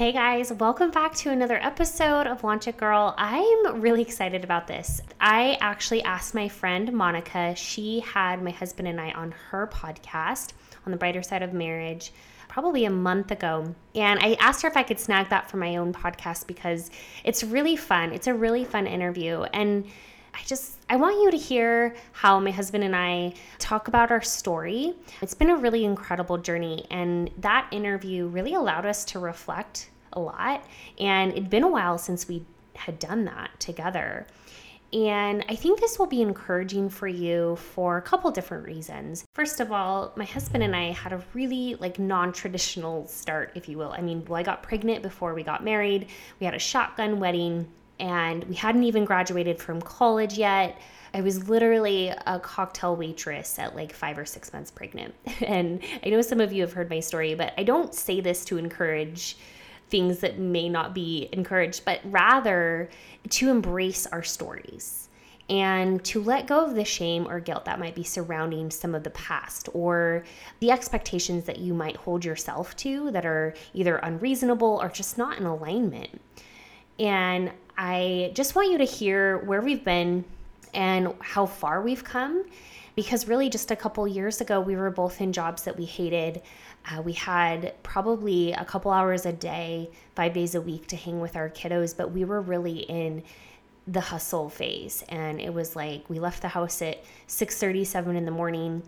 Hey guys, welcome back to another episode of Launch It Girl. I'm really excited about this. I actually asked my friend Monica, she had my husband and I on her podcast on the brighter side of marriage probably a month ago. And I asked her if I could snag that for my own podcast because it's really fun. It's a really fun interview. And I just I want you to hear how my husband and I talk about our story. It's been a really incredible journey and that interview really allowed us to reflect a lot and it'd been a while since we had done that together. And I think this will be encouraging for you for a couple different reasons. First of all, my husband and I had a really like non-traditional start, if you will. I mean, well, I got pregnant before we got married. We had a shotgun wedding and we hadn't even graduated from college yet. I was literally a cocktail waitress at like five or six months pregnant. And I know some of you have heard my story, but I don't say this to encourage things that may not be encouraged, but rather to embrace our stories and to let go of the shame or guilt that might be surrounding some of the past or the expectations that you might hold yourself to that are either unreasonable or just not in alignment. And I just want you to hear where we've been and how far we've come. Because really, just a couple years ago, we were both in jobs that we hated. Uh, we had probably a couple hours a day, five days a week to hang with our kiddos, but we were really in the hustle phase. And it was like we left the house at 6:37 in the morning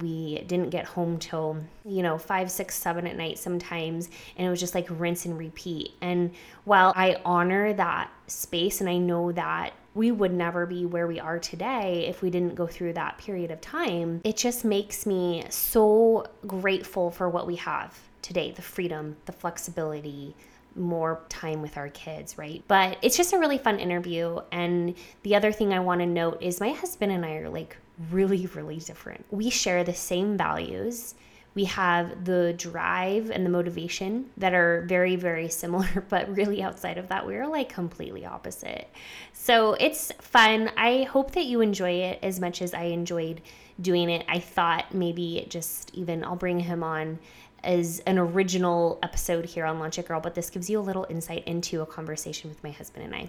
we didn't get home till you know five six seven at night sometimes and it was just like rinse and repeat and while i honor that space and i know that we would never be where we are today if we didn't go through that period of time it just makes me so grateful for what we have today the freedom the flexibility more time with our kids, right? But it's just a really fun interview. And the other thing I want to note is my husband and I are like really, really different. We share the same values. We have the drive and the motivation that are very, very similar, but really outside of that, we're like completely opposite. So it's fun. I hope that you enjoy it as much as I enjoyed doing it. I thought maybe just even I'll bring him on as an original episode here on Launch It Girl, but this gives you a little insight into a conversation with my husband and I.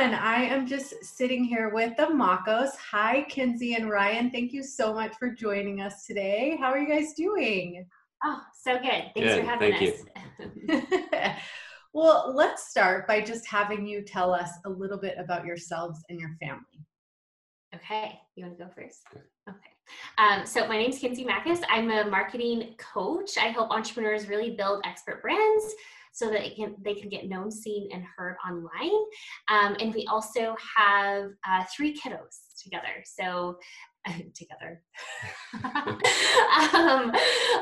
Everyone. I am just sitting here with the Makos. Hi, Kinsey and Ryan. Thank you so much for joining us today. How are you guys doing? Oh, so good. Thanks good. for having Thank us. well, let's start by just having you tell us a little bit about yourselves and your family. Okay, you want to go first? Okay. Um, so my name is Kinsey Mackis. I'm a marketing coach. I help entrepreneurs really build expert brands so that can, they can get known, seen, and heard online. Um, and we also have uh, three kiddos together. So together. um,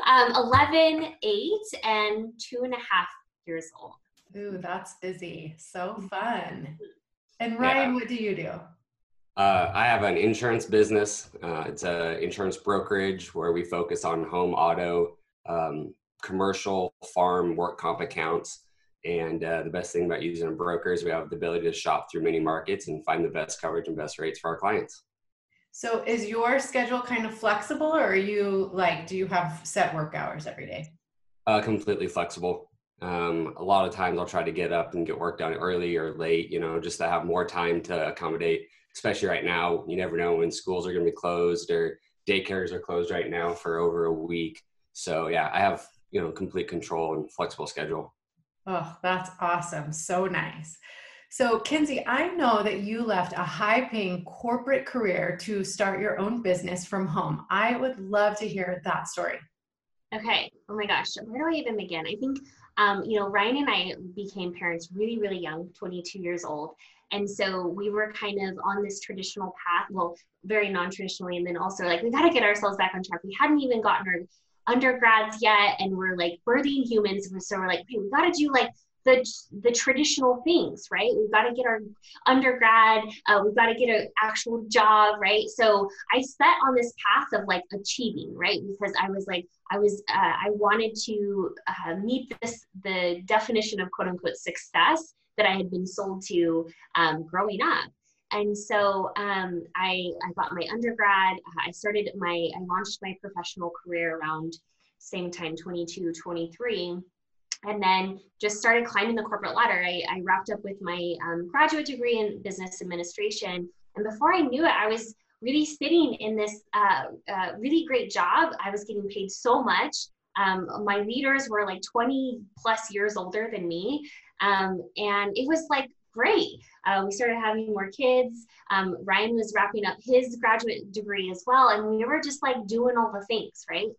um, 11, 8, and two and a half years old. Ooh, that's busy. So fun. And Ryan, yeah. what do you do? Uh, I have an insurance business. Uh, it's an insurance brokerage where we focus on home, auto, um, commercial, farm, work comp accounts. And uh, the best thing about using a broker is we have the ability to shop through many markets and find the best coverage and best rates for our clients. So, is your schedule kind of flexible, or are you like, do you have set work hours every day? Uh, completely flexible. Um, a lot of times I'll try to get up and get work done early or late, you know, just to have more time to accommodate, especially right now. You never know when schools are going to be closed or daycares are closed right now for over a week. So, yeah, I have you know complete control and flexible schedule. Oh that's awesome. So nice. So kinsey i know that you left a high paying corporate career to start your own business from home. I would love to hear that story. Okay. Oh my gosh. Where do i even begin? I think um, you know ryan and i became parents really really young 22 years old. And so we were kind of on this traditional path well very non-traditionally and then also like we got to get ourselves back on track. We hadn't even gotten our undergrads yet and we're like birthing humans. So we're like hey, we got to do like the the traditional things right? We've got to get our undergrad uh, we've got to get an actual job right? So i set on this path of like achieving right? Because i was like i was uh, i wanted to uh, meet this the definition of quote unquote success that i had been sold to um, growing up and so um, I, I got my undergrad uh, i started my i launched my professional career around same time 22 23 and then just started climbing the corporate ladder. I, I wrapped up with my um, graduate degree in business administration. And before I knew it, I was really sitting in this uh, uh, really great job. I was getting paid so much. Um, my leaders were like 20 plus years older than me. Um, and it was like great. Uh, we started having more kids. Um, Ryan was wrapping up his graduate degree as well. And we were just like doing all the things, right?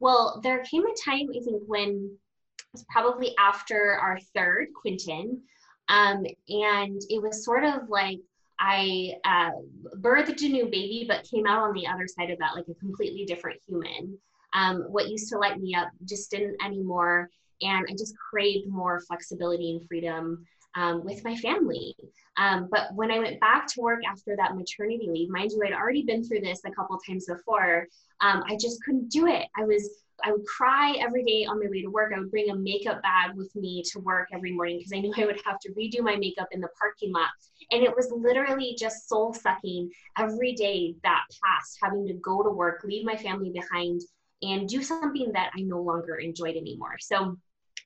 Well, there came a time, I think, when it was probably after our third, Quentin. Um, and it was sort of like I uh, birthed a new baby, but came out on the other side of that like a completely different human. Um, what used to light me up just didn't anymore. And I just craved more flexibility and freedom um, with my family. Um, but when I went back to work after that maternity leave, mind you, I'd already been through this a couple times before. Um, I just couldn't do it. I was I would cry every day on my way to work. I would bring a makeup bag with me to work every morning because I knew I would have to redo my makeup in the parking lot. And it was literally just soul sucking every day that passed, having to go to work, leave my family behind, and do something that I no longer enjoyed anymore. So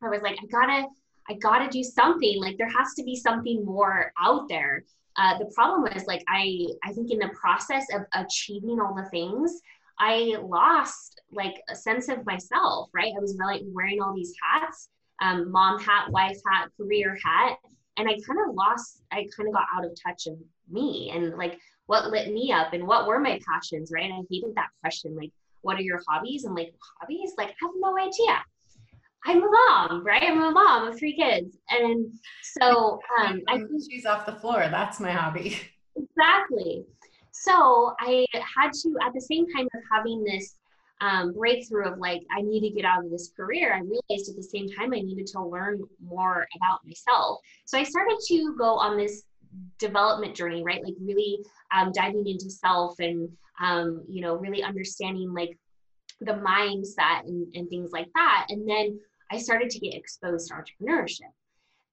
I was like, I gotta, I gotta do something. Like there has to be something more out there. Uh, the problem was like I, I think in the process of achieving all the things, I lost like a sense of myself, right? I was really wearing all these hats, um, mom hat, wife hat, career hat. And I kind of lost, I kind of got out of touch of me and like what lit me up and what were my passions, right? And I hated that question, like, what are your hobbies? I'm like, hobbies? Like, I have no idea. I'm a mom, right? I'm a mom of three kids. And so um, I think she's off the floor. That's my hobby. Exactly. So I had to, at the same time of having this um, breakthrough of like, I need to get out of this career, I realized at the same time I needed to learn more about myself. So I started to go on this development journey, right? Like really um, diving into self and, um, you know, really understanding like the mindset and, and things like that. And then I started to get exposed to entrepreneurship.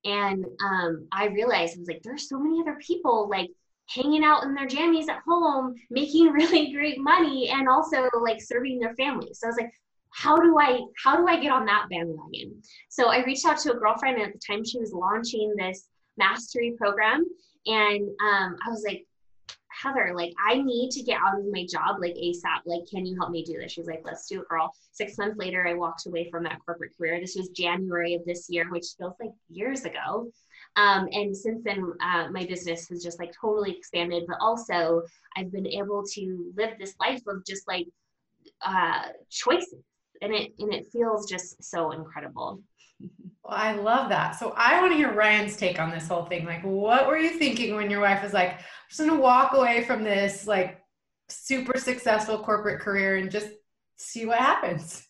And um, I realized I was like, there's so many other people like hanging out in their jammies at home, making really great money, and also like serving their families. So I was like, how do I how do I get on that bandwagon? So I reached out to a girlfriend and at the time she was launching this mastery program, and um, I was like, Heather, like I need to get out of my job like ASAP. Like, can you help me do this? She's like, let's do it, girl. Six months later, I walked away from that corporate career. This was January of this year, which feels like years ago. Um, and since then, uh, my business has just like totally expanded, but also I've been able to live this life of just like uh, choices, and it and it feels just so incredible. Well, I love that. So I want to hear Ryan's take on this whole thing. Like, what were you thinking when your wife was like, "I'm just gonna walk away from this like super successful corporate career and just see what happens?"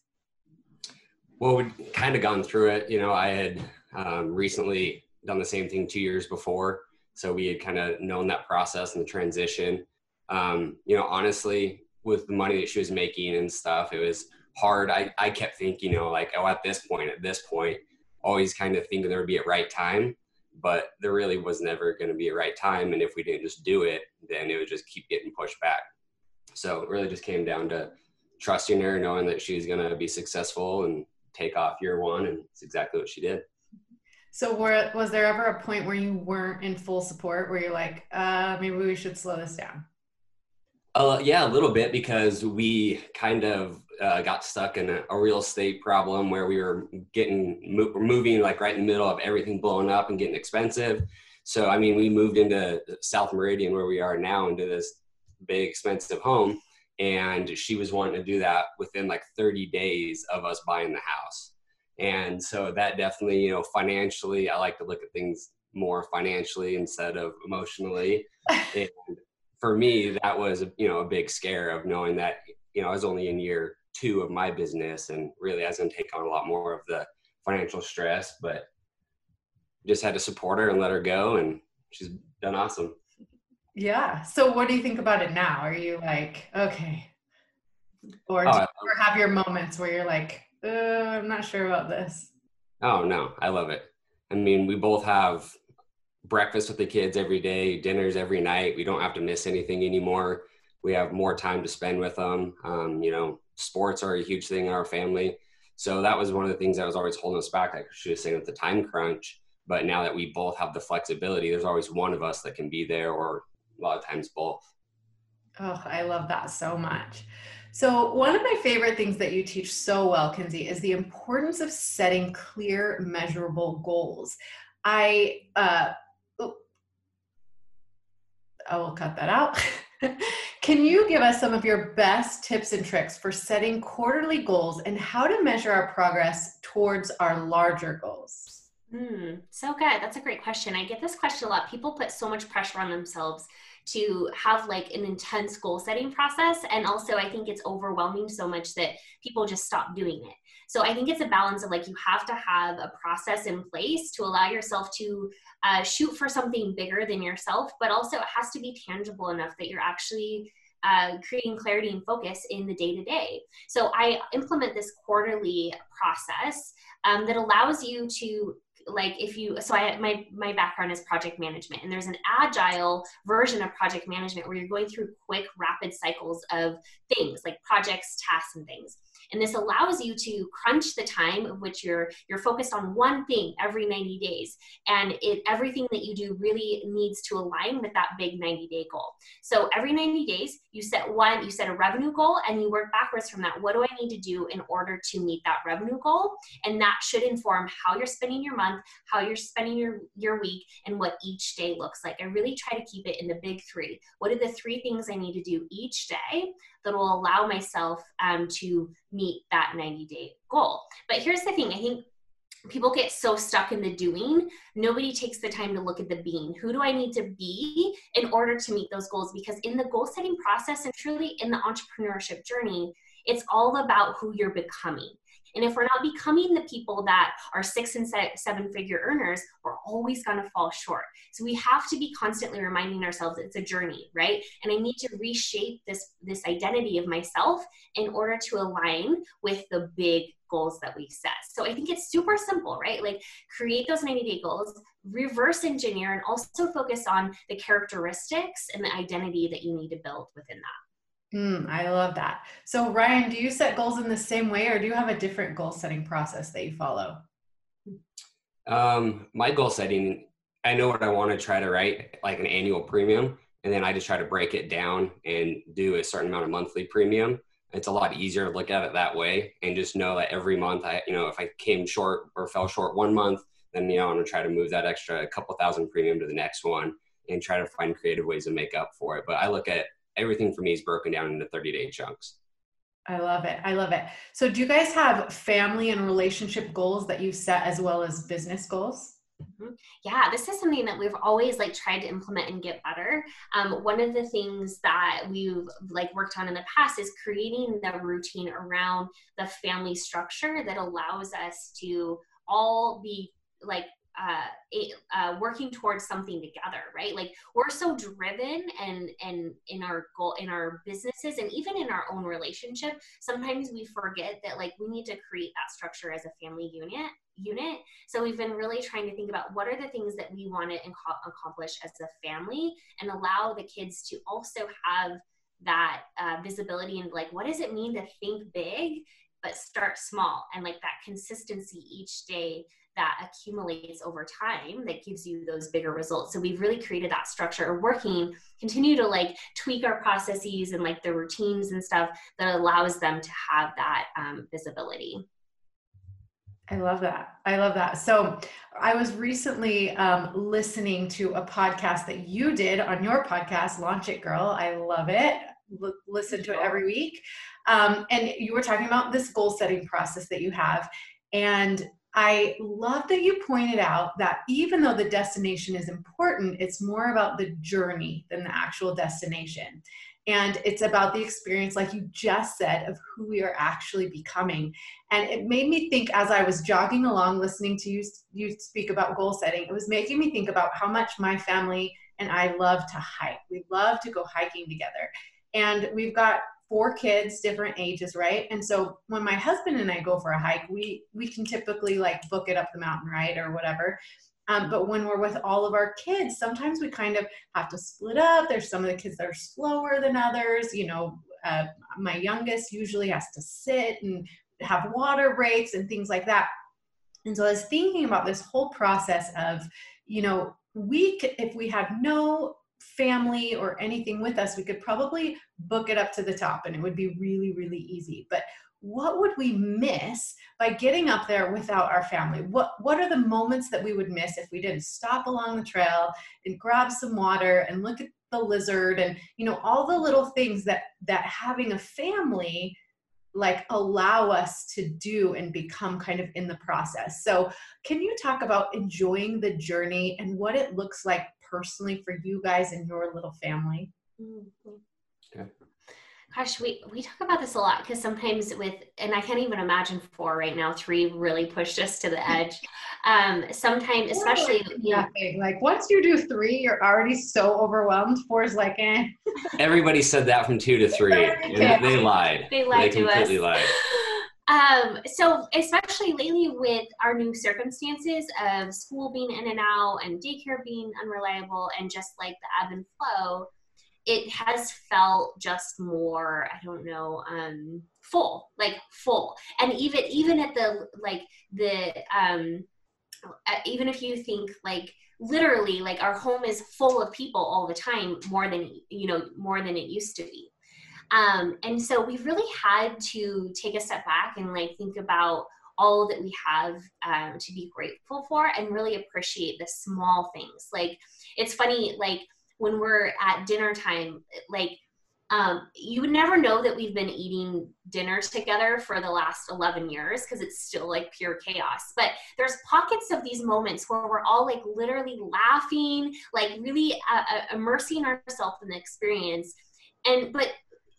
Well, we'd kind of gone through it. You know, I had um, recently done the same thing two years before. So we had kind of known that process and the transition. Um, you know, honestly, with the money that she was making and stuff, it was hard. I, I kept thinking, you know, like, oh, at this point, at this point, always kind of thinking there would be a right time, but there really was never going to be a right time. And if we didn't just do it, then it would just keep getting pushed back. So it really just came down to trusting her, knowing that she's going to be successful and take off year one. And it's exactly what she did. So were, was there ever a point where you weren't in full support where you're like, uh, maybe we should slow this down? Uh, yeah, a little bit because we kind of uh, got stuck in a, a, real estate problem where we were getting mo- moving like right in the middle of everything blowing up and getting expensive. So I mean, we moved into South Meridian where we are now into this big expensive home, and she was wanting to do that within like 30 days of us buying the house and so that definitely you know financially i like to look at things more financially instead of emotionally and for me that was you know a big scare of knowing that you know i was only in year two of my business and really I was gonna take on a lot more of the financial stress, but just had to support her and let her go and she's done awesome. Yeah. So what do you think about it now? Are you like, okay. Or, oh, or have your moments where you're like, uh, I'm not sure about this. Oh no, I love it. I mean, we both have breakfast with the kids every day, dinners every night. We don't have to miss anything anymore. We have more time to spend with them. Um, you know, sports are a huge thing in our family. So that was one of the things that was always holding us back. Like she was saying with the time crunch. But now that we both have the flexibility, there's always one of us that can be there, or a lot of times both. Oh, I love that so much. So, one of my favorite things that you teach so well, Kinsey, is the importance of setting clear, measurable goals. I, uh, I will cut that out. Can you give us some of your best tips and tricks for setting quarterly goals and how to measure our progress towards our larger goals? Mm, so good. That's a great question. I get this question a lot. People put so much pressure on themselves to have like an intense goal setting process. And also, I think it's overwhelming so much that people just stop doing it. So I think it's a balance of like you have to have a process in place to allow yourself to uh, shoot for something bigger than yourself, but also it has to be tangible enough that you're actually uh, creating clarity and focus in the day to day. So I implement this quarterly process um, that allows you to like if you so i my my background is project management and there's an agile version of project management where you're going through quick rapid cycles of things like projects tasks and things and this allows you to crunch the time of which you're you're focused on one thing every 90 days. And it everything that you do really needs to align with that big 90 day goal. So every 90 days you set one you set a revenue goal and you work backwards from that. What do i need to do in order to meet that revenue goal? And that should inform how you're spending your month how you're spending your your week and what each day looks like. I really try to keep it in the big three. What are the three things i need to do each day that will allow myself um, to meet that 90 day goal. But here's the thing I think people get so stuck in the doing nobody takes the time to look at the being. Who do i need to be in order to meet those goals? Because in the goal setting process and truly in the entrepreneurship journey it's all about who you're becoming and if we're not becoming the people that are six and seven figure earners, we're always going to fall short. So we have to be constantly reminding ourselves it's a journey, right? And I need to reshape this this identity of myself in order to align with the big goals that we set. So I think it's super simple, right? Like create those 90 day goals, reverse engineer, and also focus on the characteristics and the identity that you need to build within that. Mm, I love that. So, Ryan, do you set goals in the same way, or do you have a different goal setting process that you follow? Um, my goal setting, I know what I want to try to write, like an annual premium, and then I just try to break it down and do a certain amount of monthly premium. It's a lot easier to look at it that way, and just know that every month, I, you know, if I came short or fell short one month, then you know I'm gonna try to move that extra couple thousand premium to the next one and try to find creative ways to make up for it. But I look at everything for me is broken down into 30 day chunks. I love it. I love it. So, do you guys have family and relationship goals that you set as well as business goals? Mm-hmm. Yeah, this is something that we've always like tried to implement and get better. Um, one of the things that we've like worked on in the past is creating the routine around the family structure that allows us to all be like uh, uh, working towards something together, right? Like we're so driven and and in our goal in our businesses and even in our own relationship, sometimes we forget that like we need to create that structure as a family unit unit. So we've been really trying to think about what are the things that we want to accomplish as a family and allow the kids to also have that uh, visibility and like what does it mean to think big but start small and like that consistency each day that accumulates over time that gives you those bigger results. So we've really created that structure of working, continue to like tweak our processes and like the routines and stuff that allows them to have that um, visibility. I love that. I love that. So, I was recently um, listening to a podcast that you did on your podcast, Launch It Girl. I love it. L- listen to it every week. Um, and you were talking about this goal setting process that you have. And I love that you pointed out that even though the destination is important, it's more about the journey than the actual destination. And it's about the experience, like you just said, of who we are actually becoming. And it made me think as I was jogging along, listening to you, you speak about goal setting, it was making me think about how much my family and I love to hike. We love to go hiking together. And we've got four kids, different ages, right? And so when my husband and I go for a hike, we we can typically like book it up the mountain, right, or whatever. Um, but when we're with all of our kids, sometimes we kind of have to split up. There's some of the kids that are slower than others. You know, uh, my youngest usually has to sit and have water breaks and things like that. And so I was thinking about this whole process of, you know, we if we have no family or anything with us, we could probably book it up to the top and it would be really, really easy. But what would we miss by getting up there without our family? What what are the moments that we would miss if we didn't stop along the trail and grab some water and look at the lizard and you know all the little things that that having a family like allow us to do and become kind of in the process. So, can you talk about enjoying the journey and what it looks like personally for you guys and your little family? Mm-hmm. Okay gosh, we we talk about this a lot because sometimes with and I can't even imagine four right now. Three really pushed us to the edge. Um, sometimes, especially nothing. Like once you do three, you're already so overwhelmed. Four is like, eh. Everybody said that from two to three, and they lied. They lied they completely us. lied. Um, so especially lately with our new circumstances of school being in and out and daycare being unreliable and just like the ebb and flow, it has felt just more i don't know um full like full. And even even at the like the um uh, even if you think like literally like our home is full of people all the time more than you know more than it used to be um and so we've really had to take a step back and like think about all that we have um, to be grateful for and really appreciate the small things like it's funny like when we're at dinner time, like um, you would never know that we've been eating dinner together for the last 11 years because it's still like pure chaos. But there's pockets of these moments where we're all like literally laughing, like really uh, uh immersing ourselves in the experience. And but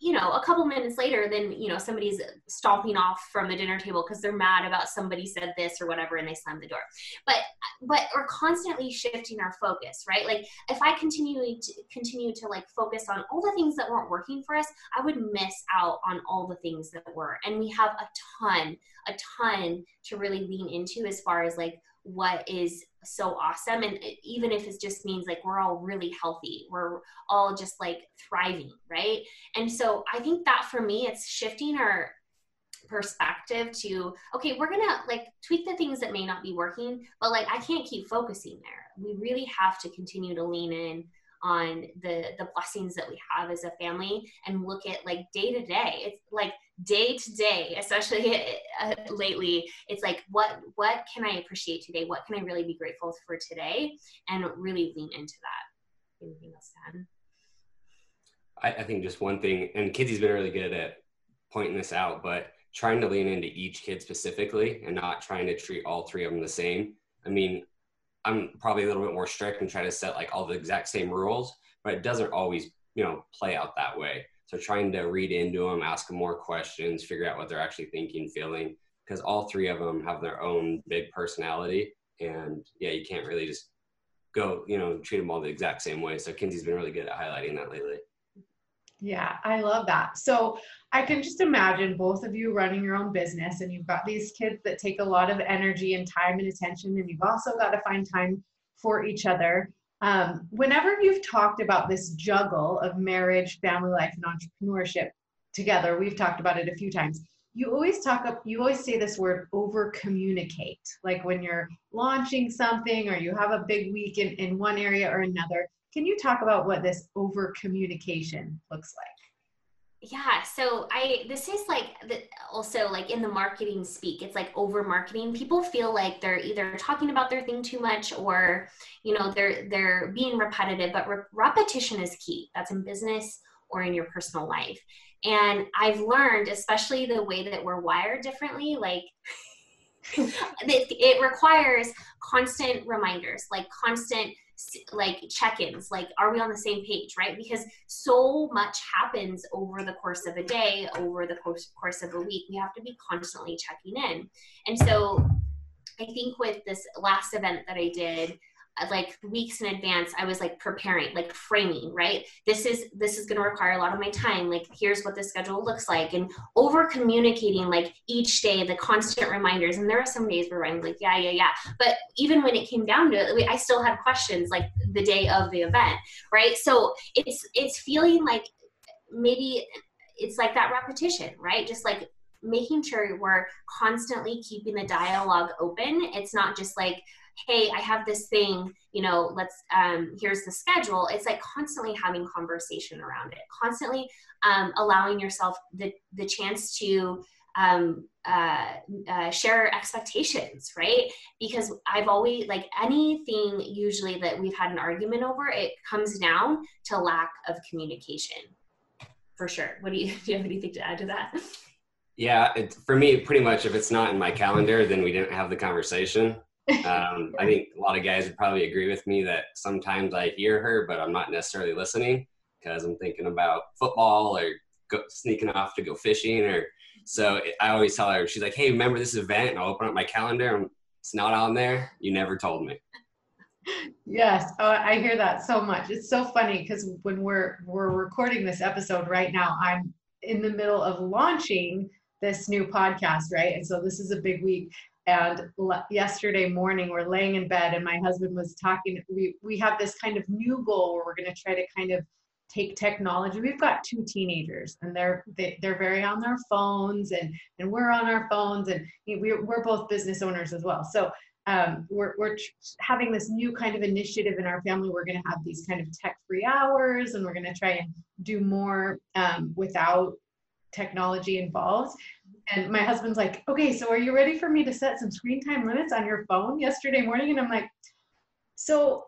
you know, a couple minutes later, then, you know, somebody's stomping off from the dinner table because they're mad about somebody said this or whatever and they slam the door. But, but we're constantly shifting our focus, right? Like if I continue to continue to like focus on all the things that weren't working for us, I would miss out on all the things that were. And we have a ton, a ton to really lean into as far as like what is so awesome. And even if it just means like we're all really healthy we're all just like thriving right? And so i think that for me it's shifting our perspective to okay we're gonna like tweak the things that may not be working but like i can't keep focusing there. We really have to continue to lean in on the the blessings that we have as a family and look at like day to day. It's like day to day especially uh, lately it's like what what can i appreciate today? What can i really be grateful for today? And really lean into that. Anything else add? I, I think just one thing and Kinsey's been really good at pointing this out but trying to lean into each kid specifically and not trying to treat all three of them the same. I mean i'm probably a little bit more strict and try to set like all the exact same rules but it doesn't always you know play out that way so trying to read into them, ask them more questions, figure out what they're actually thinking, feeling, because all three of them have their own big personality. And yeah, you can't really just go, you know, treat them all the exact same way. So Kinsey's been really good at highlighting that lately. Yeah, I love that. So I can just imagine both of you running your own business and you've got these kids that take a lot of energy and time and attention, and you've also got to find time for each other. Um, whenever you've talked about this juggle of marriage, family life, and entrepreneurship together, we've talked about it a few times. You always talk up, you always say this word over communicate. Like when you're launching something or you have a big week in, in one area or another. Can you talk about what this over communication looks like? yeah so i this is like the, also like in the marketing speak it's like over marketing people feel like they're either talking about their thing too much or you know they're they're being repetitive but re- repetition is key. That's in business or in your personal life. And i've learned especially the way that we're wired differently like it, it requires constant reminders like constant like check-ins like are we on the same page right? Because so much happens over the course of a day over the course, course of a week we have to be constantly checking in. And so i think with this last event that i did like weeks in advance i was like preparing like framing right? This is this is going to require a lot of my time. Like here's what the schedule looks like. And over communicating like each day the constant reminders. And there are some days where i'm like yeah yeah yeah. But even when it came down to it i still had questions like the day of the event right? So it's it's feeling like maybe it's like that repetition right? Just like making sure we're constantly keeping the dialogue open. It's not just like hey i have this thing you know let's um, here's the schedule. It's like constantly having conversation around it constantly um, allowing yourself the, the chance to um, uh, uh, share expectations right? Because i've always like anything usually that we've had an argument over it comes down to lack of communication. For sure. What do you do you have anything to add to that? Yeah it, for me pretty much if it's not in my calendar then we didn't have the conversation um, I think a lot of guys would probably agree with me that sometimes I hear her, but I'm not necessarily listening because I'm thinking about football or go, sneaking off to go fishing. Or so I always tell her, she's like, "Hey, remember this event?" And I'll open up my calendar, and it's not on there. You never told me. Yes, oh, I hear that so much. It's so funny because when we're we're recording this episode right now, I'm in the middle of launching this new podcast, right? And so this is a big week and yesterday morning we're laying in bed and my husband was talking we we have this kind of new goal where we're going to try to kind of take technology we've got two teenagers and they're they, they're very on their phones and and we're on our phones and we're, we're both business owners as well. So um, we're, we're having this new kind of initiative in our family. We're going to have these kind of tech free hours and we're going to try and do more um, without technology involved and my husband's like, okay, so are you ready for me to set some screen time limits on your phone yesterday morning? And I'm like, so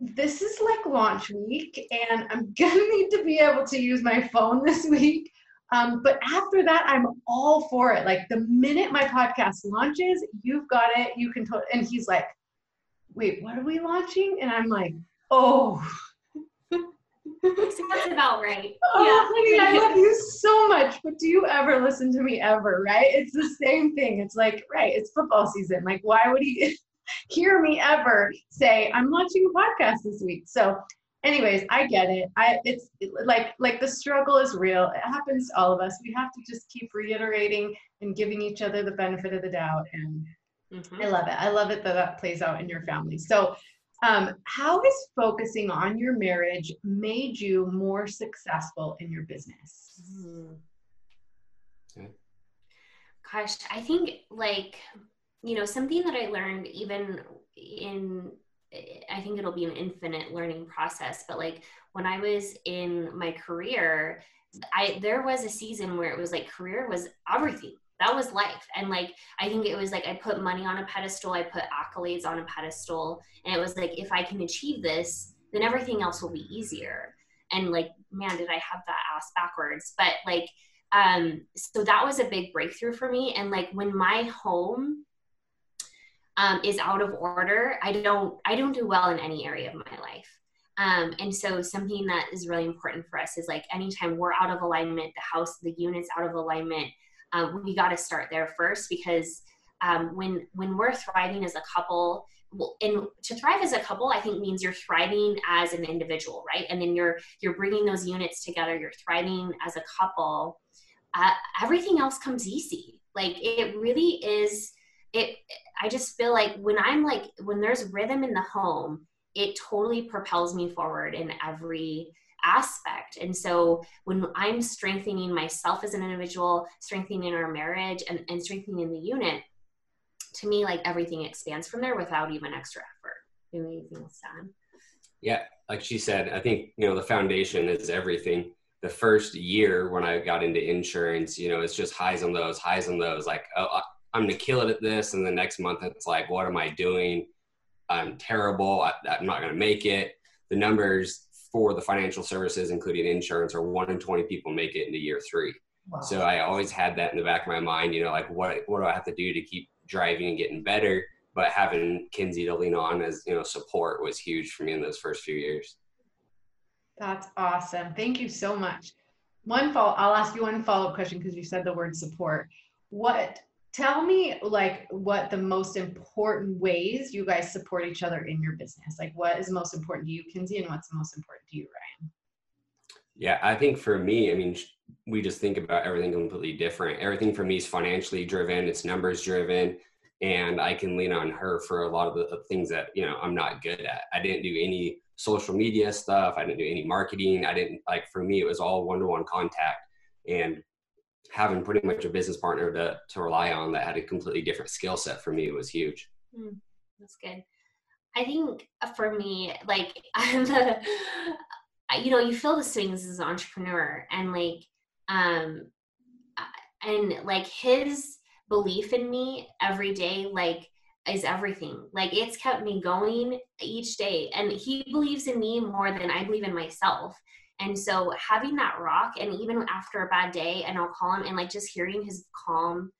this is like launch week, and I'm gonna need to be able to use my phone this week. Um, but after that, I'm all for it. Like the minute my podcast launches, you've got it. You can. And he's like, wait, what are we launching? And I'm like, oh, that's about right. Oh, yeah. honey, I love you so much, but do you ever listen to me ever? Right? It's the same thing. It's like, right, it's football season. Like, why would he hear me ever say, I'm launching a podcast this week? So, anyways, I get it. I it's like like the struggle is real. It happens to all of us. We have to just keep reiterating and giving each other the benefit of the doubt. And mm-hmm. I love it. I love it that that plays out in your family. So um, how has focusing on your marriage made you more successful in your business? Mm. Gosh, I think like, you know, something that I learned even in, I think it'll be an infinite learning process, but like when I was in my career, I, there was a season where it was like career was everything that was life. And like i think it was like i put money on a pedestal i put accolades on a pedestal and it was like if i can achieve this then everything else will be easier. And like man did i have that ass backwards? But like um so that was a big breakthrough for me. And like when my home um, is out of order i don't i don't do well in any area of my life. Um, and so something that is really important for us is like anytime we're out of alignment the house the unit's out of alignment um, we got to start there first because um, when when we're thriving as a couple and to thrive as a couple i think means you're thriving as an individual right? And then you're you're bringing those units together you're thriving as a couple uh, everything else comes easy. Like it really is it i just feel like when i'm like when there's rhythm in the home it totally propels me forward in every aspect. And so when I'm strengthening myself as an individual, strengthening our marriage, and, and strengthening the unit, to me, like everything expands from there without even extra effort. Else, Sam? Yeah, like she said, I think you know the foundation is everything. The first year when I got into insurance, you know, it's just highs and lows, highs and lows. Like, oh, I'm gonna kill it at this, and the next month it's like, what am I doing? I'm terrible. I, I'm not gonna make it. The numbers for the financial services, including insurance, or one in 20 people make it into year three. Wow. So I always had that in the back of my mind, you know, like what, what do I have to do to keep driving and getting better? but having Kinsey to lean on as you know support was huge for me in those first few years. That's awesome. Thank you so much. One follow, I'll ask you one follow-up question because you said the word support. What tell me like what the most important ways you guys support each other in your business. Like what is most important to you, Kinsey, and what's most important to you, Ryan? Yeah, I think for me, I mean, we just think about everything completely different. Everything for me is financially driven, it's numbers driven, and I can lean on her for a lot of the things that, you know, I'm not good at. I didn't do any social media stuff, I didn't do any marketing. I didn't like for me it was all one-to-one contact and having pretty much a business partner to to rely on that had a completely different skill set for me was huge. Mm, that's good. I think uh, for me, like I'm the you know you feel the swings as an entrepreneur and like um and like his belief in me every day like is everything like it's kept me going each day and he believes in me more than i believe in myself and so having that rock and even after a bad day and i'll call him and like just hearing his calm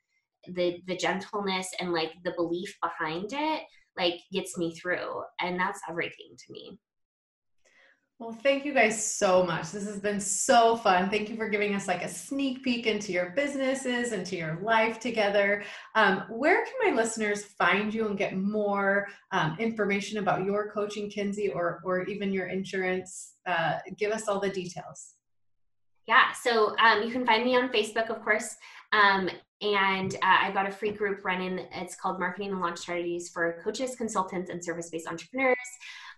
the the gentleness and like the belief behind it like gets me through. And that's everything to me well, thank you guys so much. This has been so fun. Thank you for giving us like a sneak peek into your businesses and to your life together. Um, where can my listeners find you and get more um, information about your coaching, Kinsey, or or even your insurance? Uh, give us all the details. Yeah, so um, you can find me on Facebook, of course. Um, and uh, I've got a free group running. It's called Marketing and Launch Strategies for Coaches, Consultants, and Service Based Entrepreneurs.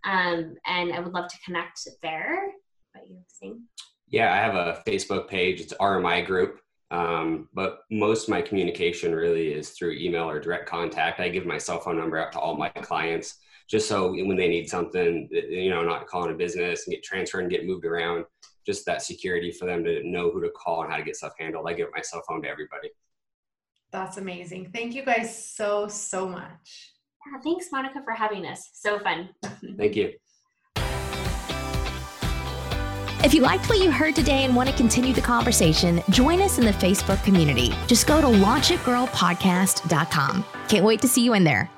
Um, and I would love to connect there. What you saying? Yeah, I have a Facebook page. It's RMI Group. Um, but most of my communication really is through email or direct contact. I give my cell phone number out to all my clients just so when they need something, you know, not calling a business and get transferred and get moved around, just that security for them to know who to call and how to get stuff handled. I give my cell phone to everybody. That's amazing. Thank you guys so, so much. Yeah, thanks, Monica, for having us. So fun. Thank you. If you liked what you heard today and want to continue the conversation, join us in the Facebook community. Just go to launchitgirlpodcast.com. Can't wait to see you in there.